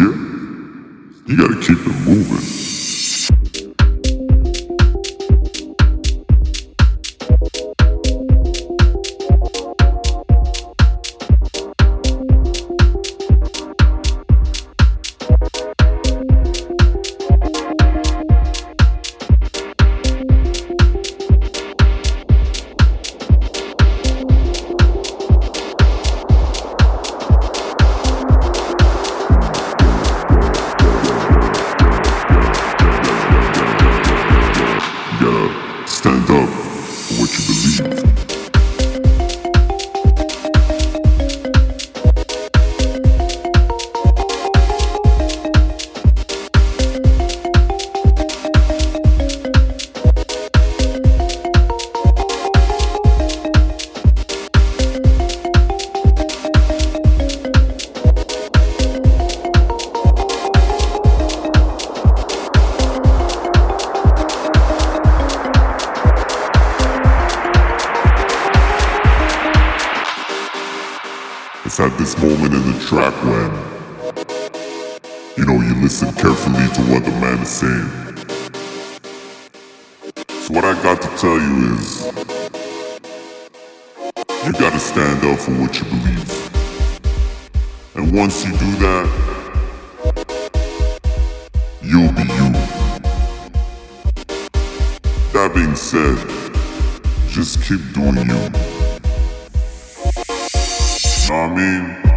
here? You gotta keep it moving. For what you believe. At this moment in the track when, you know, you listen carefully to what the man is saying. So, what I got to tell you is, you gotta stand up for what you believe. And once you do that, you'll be you. That being said, just keep doing you. I mean?